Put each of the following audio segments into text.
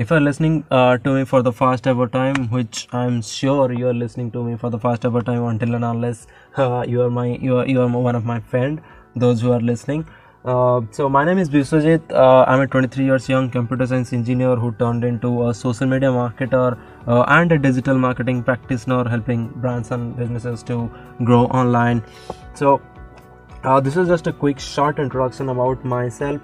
if you're listening uh, to me for the first ever time which i'm sure you're listening to me for the first ever time until and unless uh, you are my you are, you are one of my friend those who are listening uh, so my name is Biswajit. Uh, I'm a 23 years young computer science engineer who turned into a social media marketer uh, and a digital marketing practitioner, helping brands and businesses to grow online. So uh, this is just a quick short introduction about myself.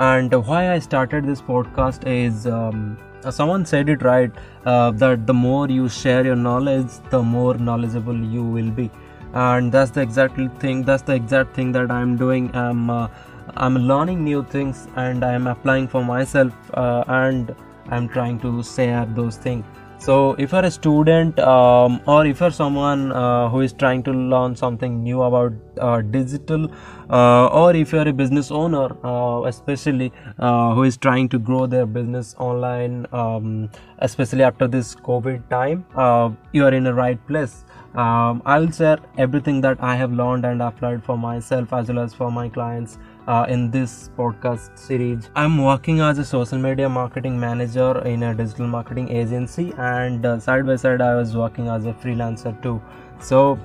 And why I started this podcast is um, someone said it right uh, that the more you share your knowledge, the more knowledgeable you will be. And that's the exact thing that's the exact thing that i'm doing. I'm uh, i'm learning new things and i'm applying for myself uh, and i'm trying to share those things. So if you're a student um, or if you're someone uh, who is trying to learn something new about uh, digital uh, or if you're a business owner uh, especially uh, who is trying to grow their business online um, especially after this covid time uh, you are in the right place. Um, i'll share everything that i have learned and applied for myself as well as for my clients uh, in this podcast series. I'm working as a social media marketing manager in a digital marketing agency and uh, side by side i was working as a freelancer too. So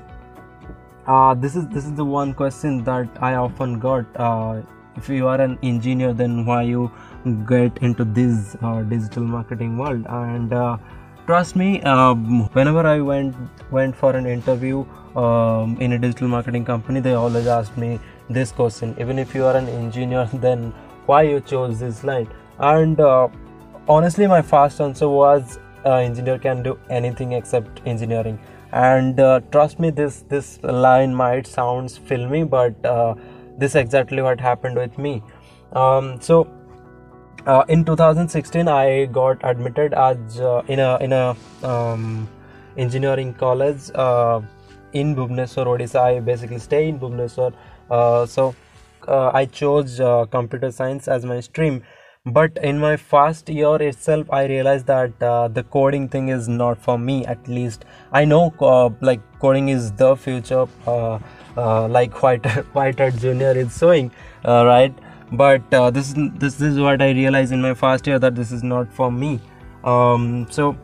uh, this is this is the one question that i often got. Uh, if you are an engineer then why you get into this uh, digital marketing world? And uh, trust me um, whenever i went went for an interview um, in a digital marketing company they always asked me this question. Even if you are an engineer then why you chose this line? And uh, honestly my first answer was uh, engineer can do anything except engineering and uh, trust me this this line might sounds filmy but uh, this is exactly what happened with me. Um, so uh, in 2016 i got admitted as uh, in a in a um, engineering college uh, in bhubaneswar odisha. I basically stay in bhubaneswar. Uh, so i chose computer science as my stream but in my first year itself i realized that uh, the coding thing is not for me at least. I know uh, like coding is the future uh, like white white junior is showing right? But uh, this is this, is what i realized in my first year that this is not for me. Um, so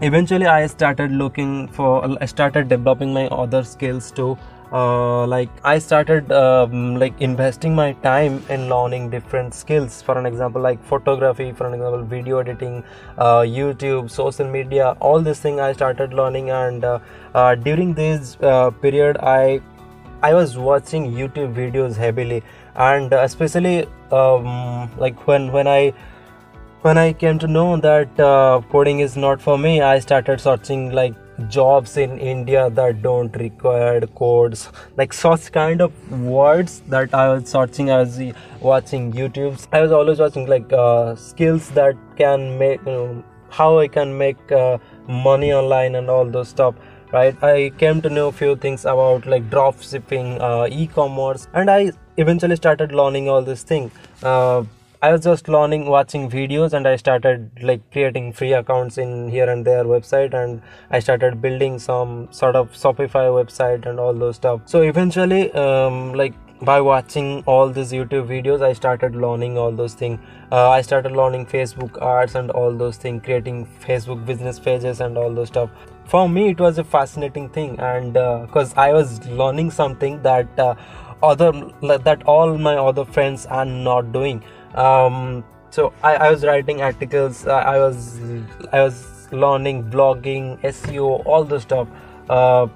eventually i started looking for i started developing my other skills too. Uh, like i started um, like investing my time in learning different skills. For an example like photography for an example video editing uh, youtube social media all this thing i started learning. And uh, uh during this uh, period i i was watching youtube videos heavily. And especially um, like when when i when i came to know that uh, coding is not for me i started searching like jobs in india that don't require codes. Like such kind of words that i was searching i was watching youtube i was always watching like uh, skills that can make you know, how i can make uh, money online and all those stuff right? I came to know a few things about like drop shipping uh, e-commerce and i eventually started learning all this thing uh, i was just learning watching videos and i started like creating free accounts in here and there website and i started building some sort of shopify website and all those stuff. So eventually um, like by watching all these youtube videos i started learning all those things uh, i started learning facebook ads and all those things creating facebook business pages and all those stuff. For me it was a fascinating thing and because uh, i was learning something that uh, other that all my other friends are not doing um, so I, I, was writing articles I, I, was i was learning blogging seo all the stuff. Uh,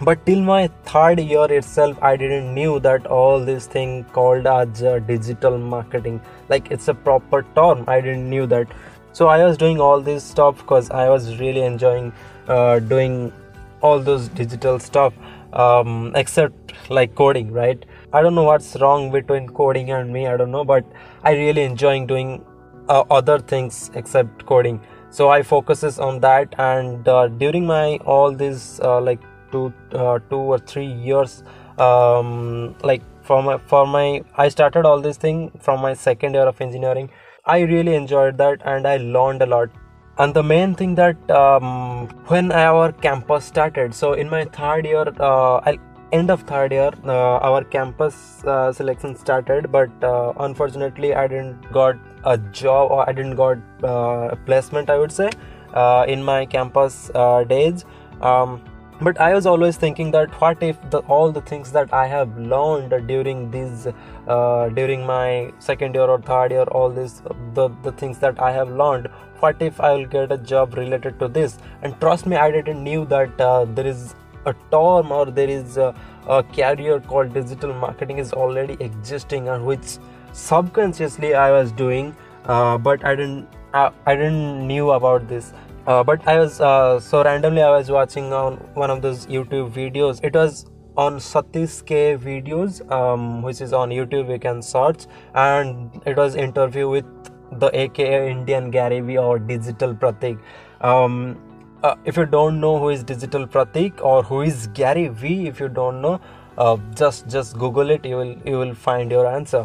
but till my third year itself i didn't knew that all this thing called as uh, digital marketing like it's a proper term. I didn't knew that. So i was doing all this stuff because i was really enjoying uh, doing all those digital stuff um, except like coding right? I don't know what's wrong between coding and me i don't know but i really enjoying doing uh, other things except coding. So i focuses on that and uh, during my all these uh, like two uh, two or three years um, like for my for my i started all this thing from my second year of engineering. I really enjoyed that and i learned a lot and the main thing that um, when our campus started so in my third year uh, end of third year uh, our campus uh, selection started but uh, unfortunately i didn't got a job or i didn't got uh, placement i would say uh, in my campus days. Um, but i was always thinking that what if the, all the things that i have learned during these uh, during my second year or third year all this the, the things that i have learned what if i will get a job related to this and trust me i didn't knew that uh, there is a term or there is a, a career called digital marketing is already existing and which subconsciously I was doing, uh, but I didn't I, I, didn't knew about this. Uh, but I was uh, so randomly I was watching on one of those YouTube videos. It was on Satish K videos, um, which is on YouTube. You can search, and it was interview with the AKA Indian Gary Vee or Digital Pratik. Um, uh, if you don't know who is digital pratik or who is gary vee if you don't know uh, just just google it you will you will find your answer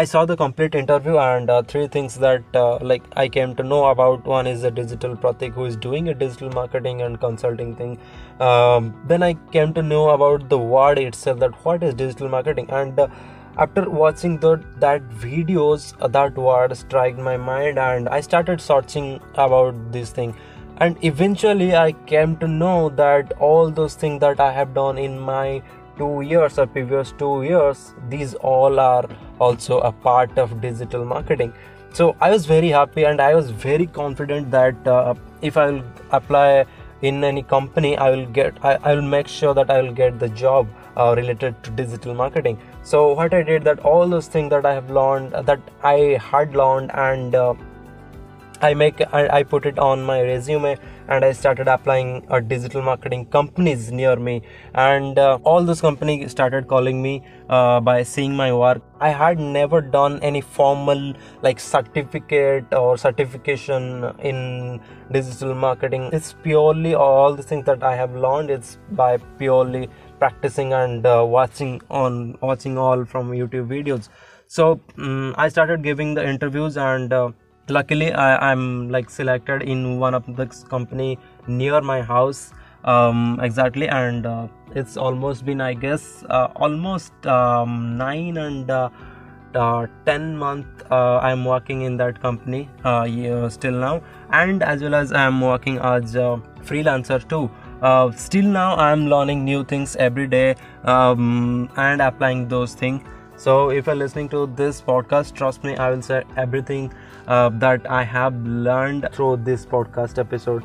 i saw the complete interview and uh, three things that uh, like i came to know about. One is a digital pratik who is doing a digital marketing and consulting thing. Um, then i came to know about the word itself that what is digital marketing. And uh, after watching the, that videos uh, that word struck my mind and i started searching about this thing. And eventually i came to know that all those things that i have done in my two years or previous two years these all are also a part of digital marketing. So i was very happy and i was very confident that uh, if i will apply in any company i will get I, will make sure that i will get the job uh, related to digital marketing. So what i did that all those things that i have learned that i had learned and uh, I make I, I, put it on my resume and I started applying a digital marketing companies near me. And uh, all those companies started calling me uh, by seeing my work. I had never done any formal like certificate or certification in digital marketing. It's purely all the things that I have learned. It's by purely practicing and uh, watching on watching all from YouTube videos. So um, I started giving the interviews and uh, luckily I, am like selected in one of the company near my house um, exactly and uh, it's almost been i guess uh, almost um, nine and uh, uh 10 month uh, i'm working in that company uh, yeah, still now. And as well as i'm working as a freelancer too. Still now i'm learning new things every day um, and applying those things so if you're listening to this podcast trust me i will say everything uh, that I have learned through this podcast episode.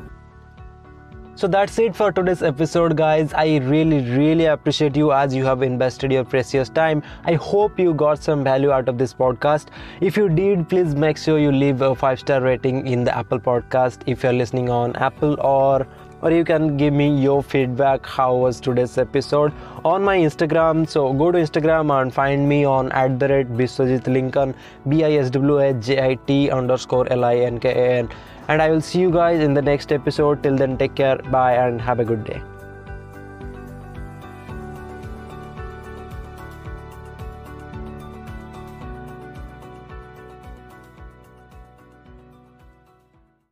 So that's it for today's episode, guys. I really, really appreciate you as you have invested your precious time. I hope you got some value out of this podcast. If you did, please make sure you leave a five star rating in the Apple Podcast if you're listening on Apple or or you can give me your feedback. How was today's episode? On my instagram. So go to instagram and find me on at the rate biswajit linkan. B-i-s-w-h-j-i-t underscore l-i-n-k-a-n and i will see you guys in the next episode. Till then take care. Bye and have a good day